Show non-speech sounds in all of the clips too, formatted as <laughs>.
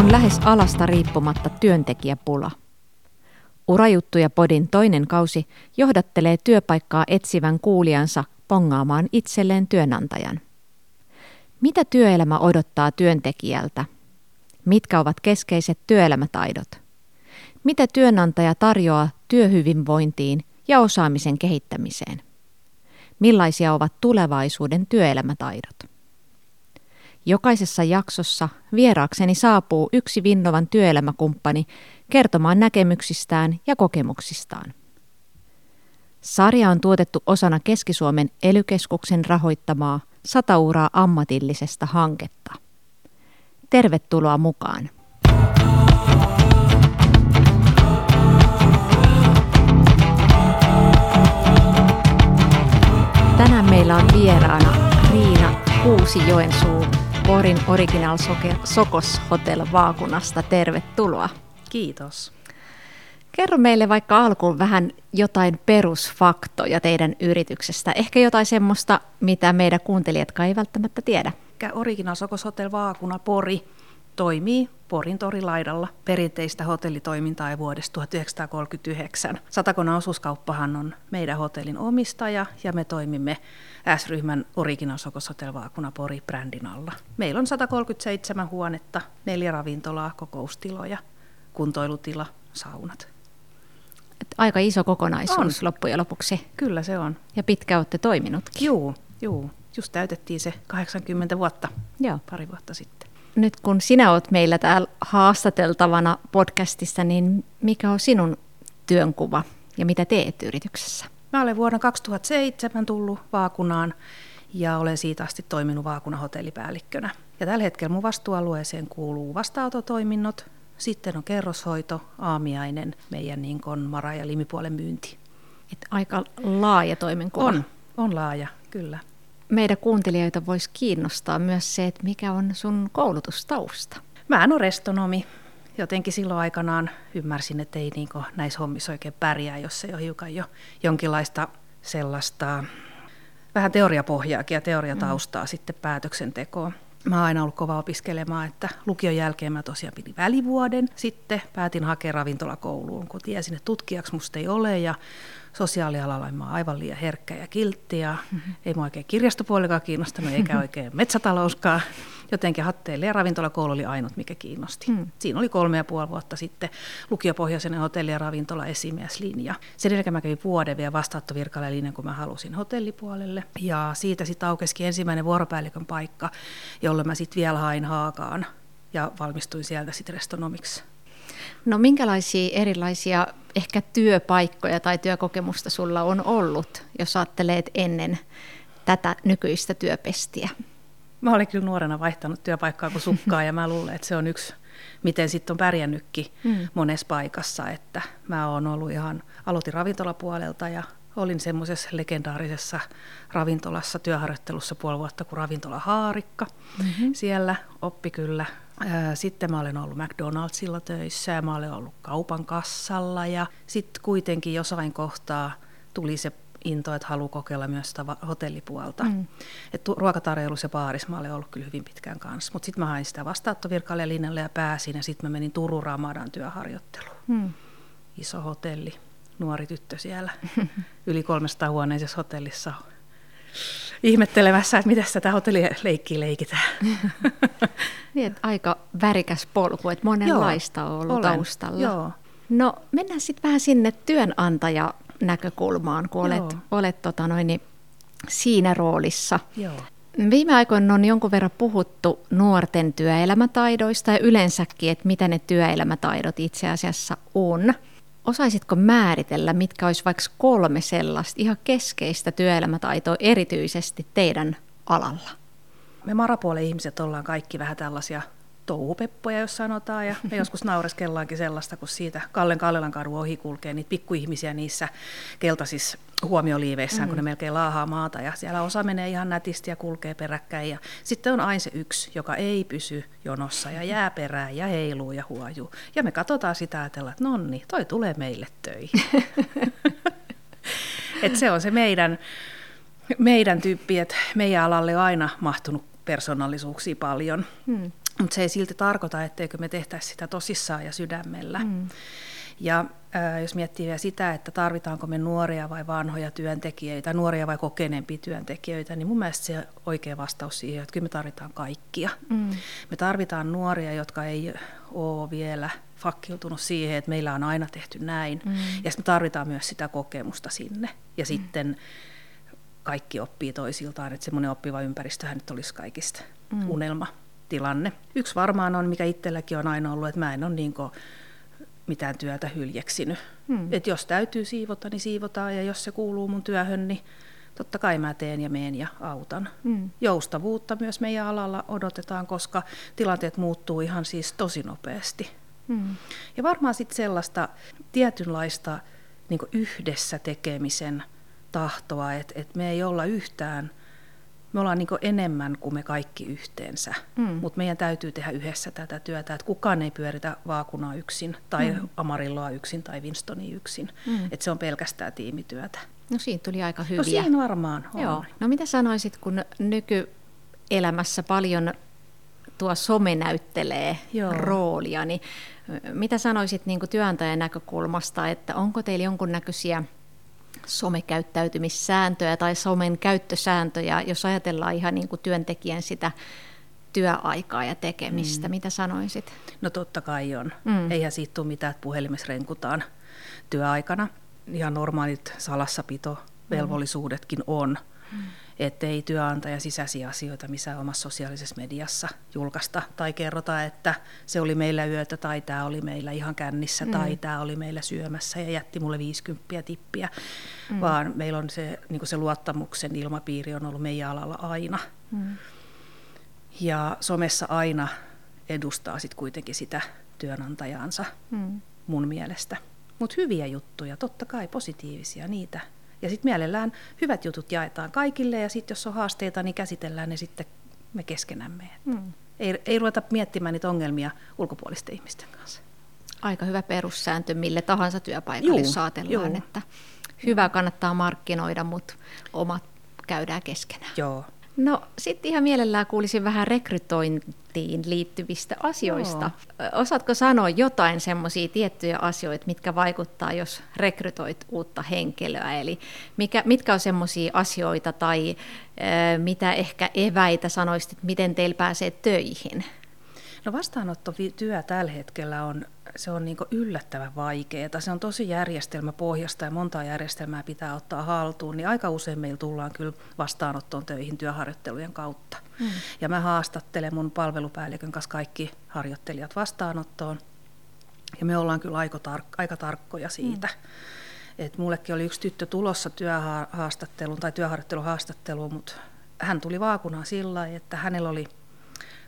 on lähes alasta riippumatta työntekijäpula. Urajuttuja podin toinen kausi johdattelee työpaikkaa etsivän kuulijansa pongaamaan itselleen työnantajan. Mitä työelämä odottaa työntekijältä? Mitkä ovat keskeiset työelämätaidot? Mitä työnantaja tarjoaa työhyvinvointiin ja osaamisen kehittämiseen? Millaisia ovat tulevaisuuden työelämätaidot? Jokaisessa jaksossa vieraakseni saapuu yksi Vinnovan työelämäkumppani kertomaan näkemyksistään ja kokemuksistaan. Sarja on tuotettu osana Keski-Suomen elykeskuksen rahoittamaa satauraa ammatillisesta hanketta. Tervetuloa mukaan! Tänään meillä on vieraana Riina Kuusi Joensuun Porin Original Sokos Hotel Vaakunasta. Tervetuloa. Kiitos. Kerro meille vaikka alkuun vähän jotain perusfaktoja teidän yrityksestä. Ehkä jotain semmoista, mitä meidän kuuntelijat ei välttämättä tiedä. Original Sokos Hotel Vaakuna Pori toimii Porin torilaidalla perinteistä hotellitoimintaa vuodesta 1939. Satakonnan osuuskauppahan on meidän hotellin omistaja ja me toimimme S-ryhmän Original Sokos Hotel Vaakuna Pori brändin alla. Meillä on 137 huonetta, neljä ravintolaa, kokoustiloja, kuntoilutila, saunat. Et aika iso kokonaisuus on. loppujen lopuksi. Kyllä se on. Ja pitkä olette toiminutkin. Joo, joo. Just täytettiin se 80 vuotta Joo. pari vuotta sitten nyt kun sinä olet meillä täällä haastateltavana podcastissa, niin mikä on sinun työnkuva ja mitä teet yrityksessä? Mä olen vuonna 2007 tullut Vaakunaan ja olen siitä asti toiminut Vaakunan hotellipäällikkönä. Ja tällä hetkellä mun vastuualueeseen kuuluu vastaanototoiminnot, sitten on kerroshoito, aamiainen, meidän niin kuin mara- ja limipuolen myynti. Et aika laaja toimenkuva. On, on laaja, kyllä meidän kuuntelijoita voisi kiinnostaa myös se, että mikä on sun koulutustausta. Mä en ole restonomi. Jotenkin silloin aikanaan ymmärsin, että ei niinku näissä hommissa oikein pärjää, jos ei ole hiukan jo jonkinlaista sellaista vähän teoriapohjaakin ja teoriataustaa mm. sitten päätöksentekoon. Mä oon aina ollut kova opiskelemaan, että lukion jälkeen mä tosiaan pidin välivuoden. Sitten päätin hakea ravintolakouluun, kun tiesin, että tutkijaksi musta ei ole ja sosiaalialalla mä oon aivan liian herkkä ja kiltti ja mm-hmm. ei mua oikein kirjastopuolikaan kiinnostanut eikä <laughs> oikein metsätalouskaan. Jotenkin hatteille ja ravintolakoulu oli ainut, mikä kiinnosti. Mm. Siinä oli kolme ja puoli vuotta sitten lukiopohjaisen hotelli- ja ravintola esimieslinja. Sen jälkeen mä kävin vuoden vielä vastaattovirkailijalinjan, kun mä halusin hotellipuolelle. Ja siitä sitten aukesikin ensimmäinen vuoropäällikön paikka, jolle mä sitten vielä hain Haakaan ja valmistuin sieltä sitten restonomiksi. No minkälaisia erilaisia ehkä työpaikkoja tai työkokemusta sulla on ollut, jos ajattelet ennen tätä nykyistä työpestiä? Mä olin kyllä nuorena vaihtanut työpaikkaa kuin sukkaa ja mä luulen, että se on yksi, miten sitten on pärjännytkin hmm. monessa paikassa. Että mä oon ollut ihan, aloitin ravintolapuolelta ja olin semmoisessa legendaarisessa ravintolassa työharjoittelussa puoli vuotta kuin ravintola Haarikka. Mm-hmm. Siellä oppi kyllä sitten mä olen ollut McDonaldsilla töissä ja mä olen ollut kaupan kassalla ja sitten kuitenkin jossain kohtaa tuli se into, että haluaa kokeilla myös sitä hotellipuolta. Mm. Et ruokatarjoilussa ja baarissa mä olen ollut kyllä hyvin pitkään kanssa. Mutta sitten mä hain sitä vastaanottovirkailijalinjalle ja pääsin ja sitten mä menin Turun Ramadan työharjoitteluun. Mm. Iso hotelli, nuori tyttö siellä, <laughs> yli 300 huoneisessa hotellissa ihmettelemässä, että miten tätä hotellileikkiä leikitään. <laughs> niin, että aika värikäs polku, että monenlaista on ollut olen. taustalla. Joo. No mennään sitten vähän sinne työnantaja näkökulmaan, kun olet, Joo. olet tota noin, niin siinä roolissa. Joo. Viime aikoina on jonkun verran puhuttu nuorten työelämätaidoista ja yleensäkin, että mitä ne työelämätaidot itse asiassa on. Osaisitko määritellä, mitkä olisi vaikka kolme sellaista ihan keskeistä työelämätaitoa erityisesti teidän alalla? Me marapuolen ihmiset ollaan kaikki vähän tällaisia touhupeppoja, jos sanotaan, ja me joskus naureskellaankin sellaista, kun siitä Kallen Kallelan kadun ohi kulkee niitä pikkuihmisiä niissä keltaisissa huomioliiveissään, mm. kun ne melkein laahaa maata, ja siellä osa menee ihan nätisti ja kulkee peräkkäin, ja sitten on aina se yksi, joka ei pysy jonossa, ja jää perään, ja heiluu ja huojuu. Ja me katsotaan sitä ja ajatellaan, että nonni, toi tulee meille töihin. <laughs> Et se on se meidän, meidän tyyppi, että meidän alalle on aina mahtunut persoonallisuuksia paljon. Hmm. Mutta se ei silti tarkoita, etteikö me tehtäisi sitä tosissaan ja sydämellä. Mm. Ja äh, jos miettii vielä sitä, että tarvitaanko me nuoria vai vanhoja työntekijöitä, nuoria vai kokeneempia työntekijöitä, niin mun mielestä se oikea vastaus siihen, että kyllä me tarvitaan kaikkia. Mm. Me tarvitaan nuoria, jotka ei ole vielä fakkiutunut siihen, että meillä on aina tehty näin. Mm. Ja me tarvitaan myös sitä kokemusta sinne. Ja mm. sitten kaikki oppii toisiltaan, että semmoinen oppiva ympäristöhän nyt olisi kaikista mm. Unelmatilanne. Yksi varmaan on, mikä itselläkin on aina ollut, että mä en ole niin mitään työtä hyljeksinyt. Hmm. Et jos täytyy siivota, niin siivotaan, ja jos se kuuluu mun työhön, niin totta kai mä teen ja meen ja autan. Hmm. Joustavuutta myös meidän alalla odotetaan, koska tilanteet muuttuu ihan siis tosi nopeasti. Hmm. Ja varmaan sitten sellaista tietynlaista niin yhdessä tekemisen tahtoa, että, että me ei olla yhtään – me ollaan niin enemmän kuin me kaikki yhteensä, mm. mutta meidän täytyy tehdä yhdessä tätä työtä, että kukaan ei pyöritä vaakunaa yksin tai mm. Amarilloa yksin tai Winstonia yksin, mm. että se on pelkästään tiimityötä. No siinä tuli aika hyviä. No siinä varmaan on. Joo. No mitä sanoisit, kun nykyelämässä paljon tuo some näyttelee Joo. roolia, niin mitä sanoisit niin työnantajan näkökulmasta, että onko teillä jonkunnäköisiä somekäyttäytymissääntöjä tai somen käyttösääntöjä, jos ajatellaan ihan niin kuin työntekijän sitä työaikaa ja tekemistä. Mm. Mitä sanoisit? No totta kai on. Mm. Eihän siitä tule mitään, että puhelimessa renkutaan työaikana. Ihan normaalit salassapitovelvollisuudetkin on. Mm ettei työnantaja sisäisiä asioita missään omassa sosiaalisessa mediassa julkaista tai kerrota, että se oli meillä yötä tai tämä oli meillä ihan kännissä mm. tai tämä oli meillä syömässä ja jätti mulle 50 tippiä, mm. vaan meillä on se, niin se luottamuksen ilmapiiri on ollut meidän alalla aina. Mm. Ja somessa aina edustaa sitten kuitenkin sitä työnantajaansa mm. mun mielestä. Mutta hyviä juttuja, totta kai positiivisia, niitä ja sitten mielellään hyvät jutut jaetaan kaikille ja sitten jos on haasteita, niin käsitellään ne sitten me keskenämme. Mm. Ei, ei ruveta miettimään niitä ongelmia ulkopuolisten ihmisten kanssa. Aika hyvä perussääntö mille tahansa työpaikalle, jos ajatellaan, että hyvä kannattaa markkinoida, mutta omat käydään keskenään. Joo. No sitten ihan mielellään kuulisin vähän rekrytointiin liittyvistä asioista. Joo. Osaatko sanoa jotain semmoisia tiettyjä asioita, mitkä vaikuttaa, jos rekrytoit uutta henkilöä? Eli mikä, mitkä on semmoisia asioita tai äh, mitä ehkä eväitä sanoisit, että miten teillä pääsee töihin? No vastaanottotyö tällä hetkellä on se on niin yllättävän vaikeaa. Se on tosi järjestelmäpohjasta ja montaa järjestelmää pitää ottaa haltuun, niin aika usein meillä tullaan kyllä vastaanottoon töihin työharjoittelujen kautta. Mm. Ja mä haastattelen mun palvelupäällikön kanssa kaikki harjoittelijat vastaanottoon. Ja me ollaan kyllä aika, tar- aika tarkkoja siitä. Mm. Et mullekin oli yksi tyttö tulossa työhaastatteluun tai työharjoitteluhaastatteluun, mutta hän tuli vaakunaan sillä että hänellä oli –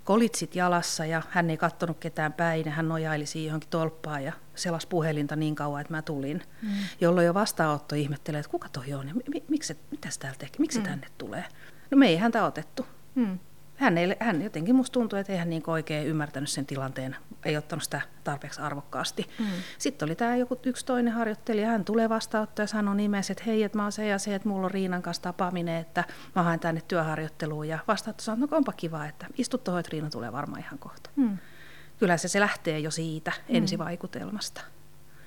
kolitsit jalassa ja hän ei katsonut ketään päin hän nojaili siihen johonkin tolppaan ja selasi puhelinta niin kauan, että mä tulin. Mm. Jolloin jo vastaanotto ihmettelee, että kuka toi on ja mi- miksi, mitäs täällä tekee, miksi mm. tänne tulee. No me ei häntä otettu. Mm hän, ei, hän jotenkin musta tuntui, että ei hän niin oikein ymmärtänyt sen tilanteen, ei ottanut sitä tarpeeksi arvokkaasti. Mm. Sitten oli tämä joku yksi toinen harjoittelija, hän tulee vastaanottoon ja sanoi nimessä, että hei, että mä oon se ja se, että mulla on Riinan kanssa tapaaminen, että mä haen tänne työharjoitteluun. Ja vastaanotto sanoi, no onpa kiva, että istu tuohon, että Riina tulee varmaan ihan kohta. Mm. Kyllä se, se lähtee jo siitä mm. ensivaikutelmasta.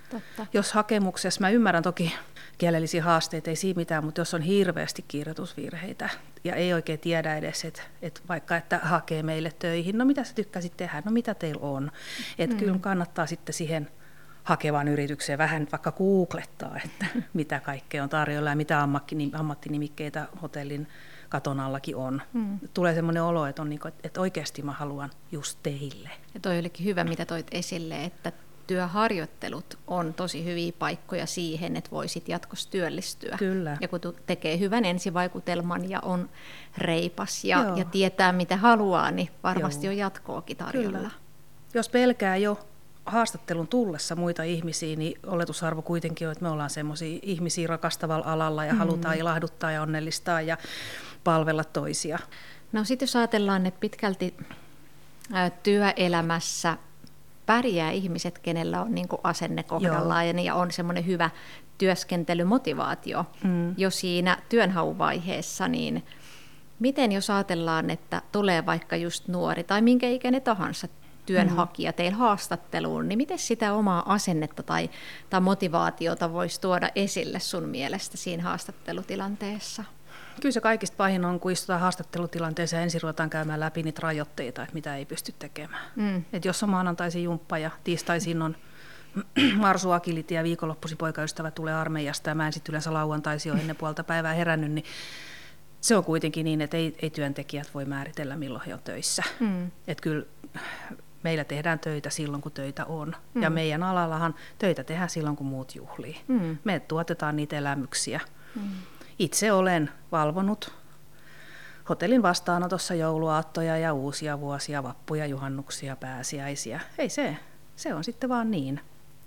Totta. Jos hakemuksessa, mä ymmärrän toki kielellisiä haasteita, ei siinä mitään, mutta jos on hirveästi kirjoitusvirheitä ja ei oikein tiedä edes, että, että vaikka että hakee meille töihin, no mitä sä tykkäsit tehdä, no mitä teillä on. Että mm. kyllä kannattaa sitten siihen hakevan yritykseen vähän vaikka googlettaa, että <laughs> mitä kaikkea on tarjolla ja mitä ammattinimikkeitä hotellin katon allakin on. Mm. Tulee semmoinen olo, että, on niin kuin, että oikeasti mä haluan just teille. Ja toi olikin hyvä, mitä toit esille, että työharjoittelut on tosi hyviä paikkoja siihen, että voisit jatkossa työllistyä. Kyllä. Ja kun tekee hyvän ensivaikutelman ja on reipas ja, ja tietää mitä haluaa, niin varmasti Joo. on jatkoakin tarjolla. Kyllä. Jos pelkää jo haastattelun tullessa muita ihmisiä, niin oletusarvo kuitenkin on, että me ollaan semmoisia ihmisiä rakastavalla alalla ja mm. halutaan ilahduttaa ja onnellistaa ja palvella toisia. No sitten jos ajatellaan, että pitkälti työelämässä pärjää ihmiset, kenellä on niin asenne kohdallaan Joo. ja on semmoinen hyvä työskentelymotivaatio mm. jo siinä työnhauvaiheessa, niin Miten jos ajatellaan, että tulee vaikka just nuori tai minkä ikäinen tahansa työnhakija mm-hmm. teillä haastatteluun, niin miten sitä omaa asennetta tai, tai motivaatiota voisi tuoda esille sun mielestä siinä haastattelutilanteessa? Kyllä se kaikista pahin on, kun istutaan haastattelutilanteeseen ja ensin ruvetaan käymään läpi niitä rajoitteita, että mitä ei pysty tekemään. Mm. Et jos on maanantaisin jumppa ja tiistaisin on <clears throat> Marsu Akiliti ja viikonloppusi poikaystävä tulee armeijasta ja mä en sitten yleensä lauantaisin ole ennen puolta päivää herännyt, niin se on kuitenkin niin, että ei, ei työntekijät voi määritellä milloin he on töissä. Mm. Että kyllä meillä tehdään töitä silloin, kun töitä on. Mm. Ja meidän alallahan töitä tehdään silloin, kun muut juhlii. Mm. Me tuotetaan niitä elämyksiä. Mm. Itse olen valvonut hotellin vastaanotossa jouluaattoja ja uusia vuosia, vappuja, juhannuksia, pääsiäisiä. Ei se, se on sitten vaan niin.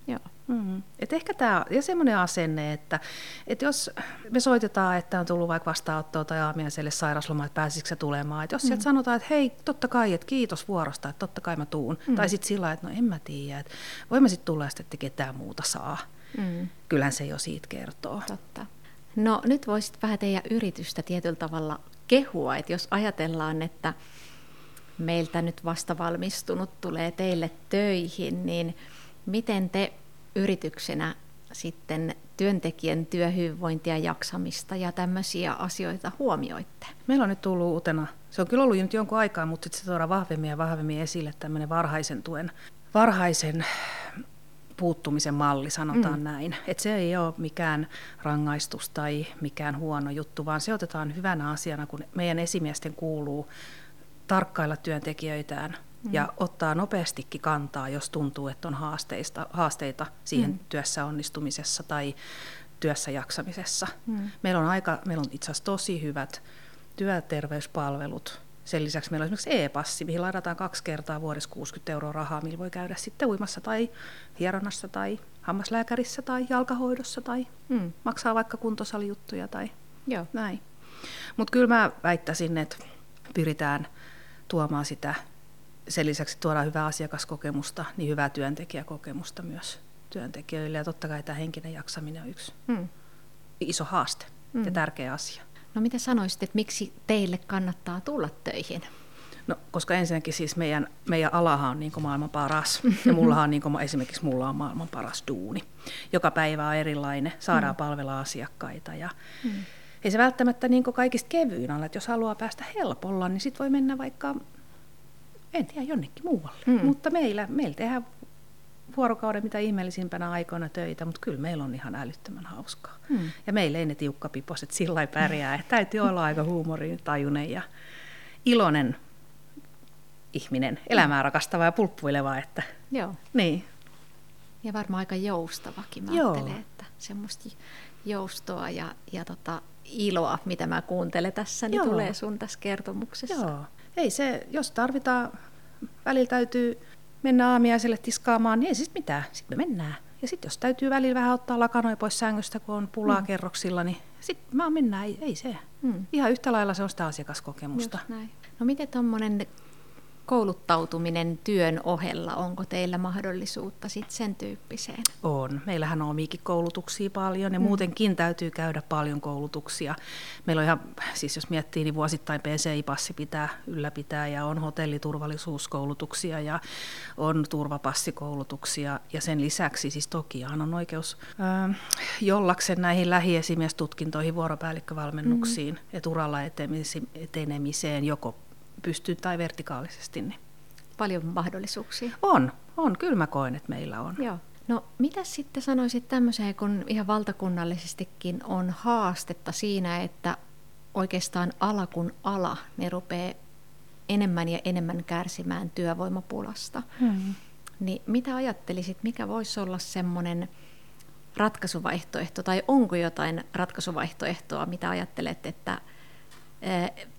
Joo. Mm. Et ehkä tämä, ja semmoinen asenne, että, että jos me soitetaan, että on tullut vaikka vastaanottoa tai aamiaiselle sairasloma, että pääsisikö se tulemaan, että jos mm. sieltä sanotaan, että hei, totta kai, että kiitos vuorosta, että totta kai mä tuun, mm. tai sitten sillä että no en mä tiedä, että voimme sitten tulla sitten, että ketään muuta saa. Mm. Kyllähän se jo siitä kertoo. Totta. No nyt voisit vähän teidän yritystä tietyllä tavalla kehua, että jos ajatellaan, että meiltä nyt vasta valmistunut tulee teille töihin, niin miten te yrityksenä sitten työntekijän työhyvinvointia, jaksamista ja tämmöisiä asioita huomioitte? Meillä on nyt tullut uutena, se on kyllä ollut nyt jonkun aikaa, mutta sitten se tuodaan vahvemmin ja vahvemmin esille tämmöinen varhaisen tuen, varhaisen puuttumisen malli, sanotaan mm. näin. Että se ei ole mikään rangaistus tai mikään huono juttu, vaan se otetaan hyvänä asiana, kun meidän esimiesten kuuluu tarkkailla työntekijöitään mm. ja ottaa nopeastikin kantaa, jos tuntuu, että on haasteista, haasteita siihen mm. työssä onnistumisessa tai työssä jaksamisessa. Mm. Meillä on, aika, meillä on itse asiassa tosi hyvät työterveyspalvelut. Sen lisäksi meillä on esimerkiksi e-passi, mihin ladataan kaksi kertaa vuodessa 60 euroa rahaa, millä voi käydä sitten uimassa tai hieronnassa tai hammaslääkärissä tai jalkahoidossa tai mm. maksaa vaikka kuntosalijuttuja tai Joo. näin. Mutta kyllä mä väittäisin, että pyritään tuomaan sitä sen lisäksi tuodaan hyvää asiakaskokemusta, niin hyvää työntekijäkokemusta myös työntekijöille. Ja totta kai tämä henkinen jaksaminen on yksi mm. iso haaste mm. ja tärkeä asia. No mitä sanoisit, että miksi teille kannattaa tulla töihin? No, koska ensinnäkin siis meidän, meidän alahan on niin maailman paras. Ja mulla on niin kuin, esimerkiksi mulla on maailman paras duuni. Joka päivä on erilainen, saadaan mm. palvella asiakkaita. Ja mm. Ei se välttämättä niin kaikista kevyyn alle, että jos haluaa päästä helpolla, niin sitten voi mennä vaikka en tiedä, jonnekin muualle. Mm. Mutta meillä, meillä tehdään vuorokauden mitä ihmeellisimpänä aikoina töitä, mutta kyllä meillä on ihan älyttömän hauskaa. Mm. Ja meillä ei ne tiukkapiposet sillä pärjää, että täytyy olla aika huumoritajunen ja iloinen ihminen, elämää rakastava ja pulppuileva. Että, Joo. Niin. Ja varmaan aika joustavakin, mä Joo. ajattelen, että semmoista joustoa ja, ja tota, iloa, mitä mä kuuntelen tässä, niin Joo. tulee sun tässä kertomuksessa. Joo ei se, jos tarvitaan, välillä täytyy mennä aamiaiselle tiskaamaan, niin ei siis mitään, sitten me mennään. Ja sitten jos täytyy välillä vähän ottaa lakanoja pois sängystä, kun on pulaa mm. kerroksilla, niin sitten mä mennään, ei, ei se. Mm. Ihan yhtä lailla se on sitä asiakaskokemusta. No miten tuommoinen kouluttautuminen työn ohella, onko teillä mahdollisuutta sit sen tyyppiseen? On. Meillähän on omiikin koulutuksia paljon ja mm. muutenkin täytyy käydä paljon koulutuksia. Meillä on ihan, siis jos miettii, niin vuosittain PCI-passi pitää ylläpitää ja on hotelliturvallisuuskoulutuksia ja on turvapassikoulutuksia ja sen lisäksi siis tokihan on oikeus äh, jollaksen näihin lähiesimiestutkintoihin, vuoropäällikkövalmennuksiin mm. ja turalla etenemiseen joko pystyy tai vertikaalisesti. Niin. Paljon mahdollisuuksia. On, on. Kyllä mä koen, että meillä on. Joo. No mitä sitten sanoisit tämmöiseen, kun ihan valtakunnallisestikin on haastetta siinä, että oikeastaan ala kun ala, ne rupeaa enemmän ja enemmän kärsimään työvoimapulasta. Hmm. Niin mitä ajattelisit, mikä voisi olla semmoinen ratkaisuvaihtoehto, tai onko jotain ratkaisuvaihtoehtoa, mitä ajattelet, että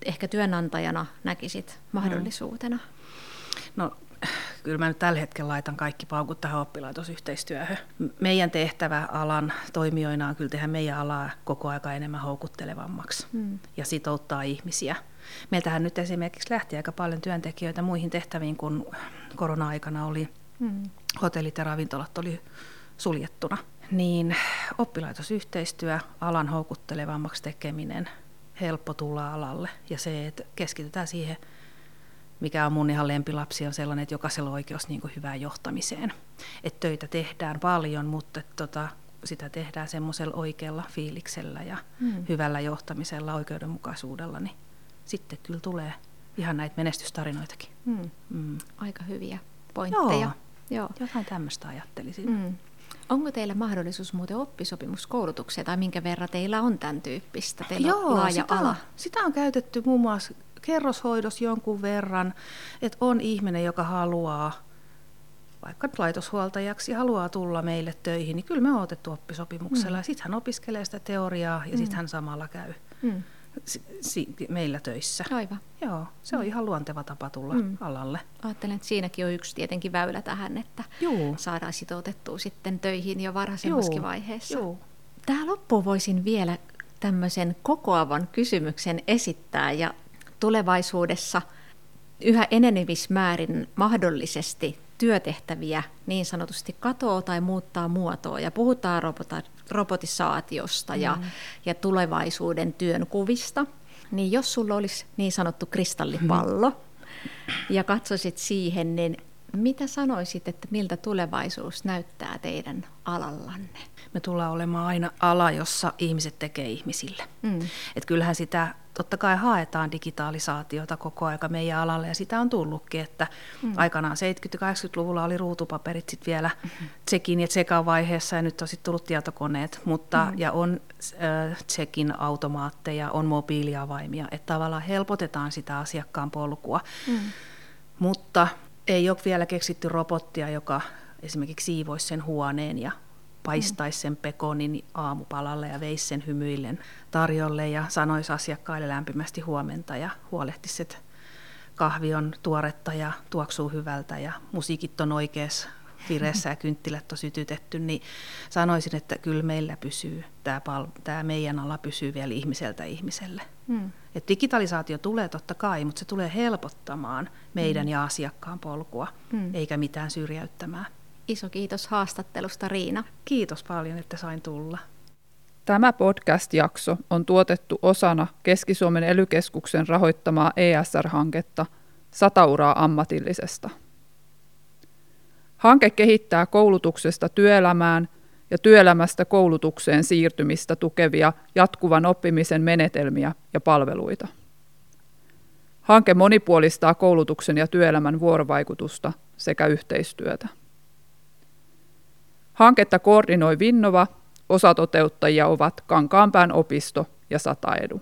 ehkä työnantajana näkisit mahdollisuutena? No kyllä mä nyt tällä hetkellä laitan kaikki paukut tähän oppilaitosyhteistyöhön. Meidän tehtävä alan toimijoina on kyllä tehdä meidän alaa koko aika enemmän houkuttelevammaksi hmm. ja sitouttaa ihmisiä. Meiltähän nyt esimerkiksi lähti aika paljon työntekijöitä muihin tehtäviin, kun korona-aikana oli hmm. hotellit ja ravintolat oli suljettuna. Niin oppilaitosyhteistyö, alan houkuttelevammaksi tekeminen – helppo tulla alalle. Ja se, että keskitytään siihen, mikä on mun ihan lempilapsi, on sellainen, että jokaisella on oikeus niin kuin hyvään johtamiseen. Että töitä tehdään paljon, mutta tota, sitä tehdään semmoisella oikealla fiiliksellä ja mm. hyvällä johtamisella, oikeudenmukaisuudella, niin sitten kyllä tulee ihan näitä menestystarinoitakin. Mm. Mm. Aika hyviä pointteja. Joo, Joo. jotain tämmöistä ajattelisin. Mm. Onko teillä mahdollisuus muuten oppisopimuskoulutukseen tai minkä verran teillä on tämän tyyppistä? Teillä Joo, on laaja sitä, ala. sitä on käytetty muun muassa kerroshoidossa jonkun verran, että on ihminen, joka haluaa vaikka laitoshuoltajaksi ja haluaa tulla meille töihin, niin kyllä me on otettu oppisopimuksella. Mm. Sitten hän opiskelee sitä teoriaa ja mm. sitten hän samalla käy mm. Si- meillä töissä. Aivan. Joo, se on mm. ihan luonteva tapa tulla mm. alalle. Ajattelen, että siinäkin on yksi tietenkin väylä tähän, että Juu. saadaan sitoutettua sitten töihin jo varhaisemmassakin vaiheessa. Juu. Tähän loppuun voisin vielä tämmöisen kokoavan kysymyksen esittää ja tulevaisuudessa yhä enenevissä määrin mahdollisesti työtehtäviä niin sanotusti katoaa tai muuttaa muotoa ja puhutaan robota, robotisaatiosta mm. ja, ja tulevaisuuden työnkuvista, niin jos sulla olisi niin sanottu kristallipallo mm. ja katsoisit siihen, niin mitä sanoisit, että miltä tulevaisuus näyttää teidän alallanne? Me tullaan olemaan aina ala, jossa ihmiset tekee ihmisille. Mm. Et kyllähän sitä totta kai haetaan digitalisaatiota koko aika meidän alalle ja sitä on tullutkin, että mm. aikanaan 70-80-luvulla oli ruutupaperit sit vielä mm-hmm. tsekin ja tsekan vaiheessa ja nyt on sitten tullut tietokoneet, mutta mm. ja on äh, tsekin automaatteja, on mobiiliavaimia, että tavallaan helpotetaan sitä asiakkaan polkua. Mm. Mutta ei ole vielä keksitty robottia, joka esimerkiksi siivoisi sen huoneen ja paistaisi sen pekonin aamupalalle ja veisi sen hymyillen tarjolle ja sanoisi asiakkaille lämpimästi huomenta ja huolehtisi, että kahvi on tuoretta ja tuoksuu hyvältä ja musiikit on oikeassa vireessä ja kynttilät on sytytetty, niin sanoisin, että kyllä meillä pysyy, tämä, pal- tämä meidän ala pysyy vielä ihmiseltä ihmiselle. Hmm. Et digitalisaatio tulee totta kai, mutta se tulee helpottamaan meidän hmm. ja asiakkaan polkua, hmm. eikä mitään syrjäyttämään. Iso kiitos haastattelusta Riina. Kiitos paljon, että sain tulla. Tämä podcast-jakso on tuotettu osana Keski-Suomen elykeskuksen rahoittamaa ESR-hanketta Sata uraa ammatillisesta. Hanke kehittää koulutuksesta työelämään ja työelämästä koulutukseen siirtymistä tukevia jatkuvan oppimisen menetelmiä ja palveluita. Hanke monipuolistaa koulutuksen ja työelämän vuorovaikutusta sekä yhteistyötä. Hanketta koordinoi Vinnova, osatoteuttajia ovat Kankaanpään opisto ja Sataedu.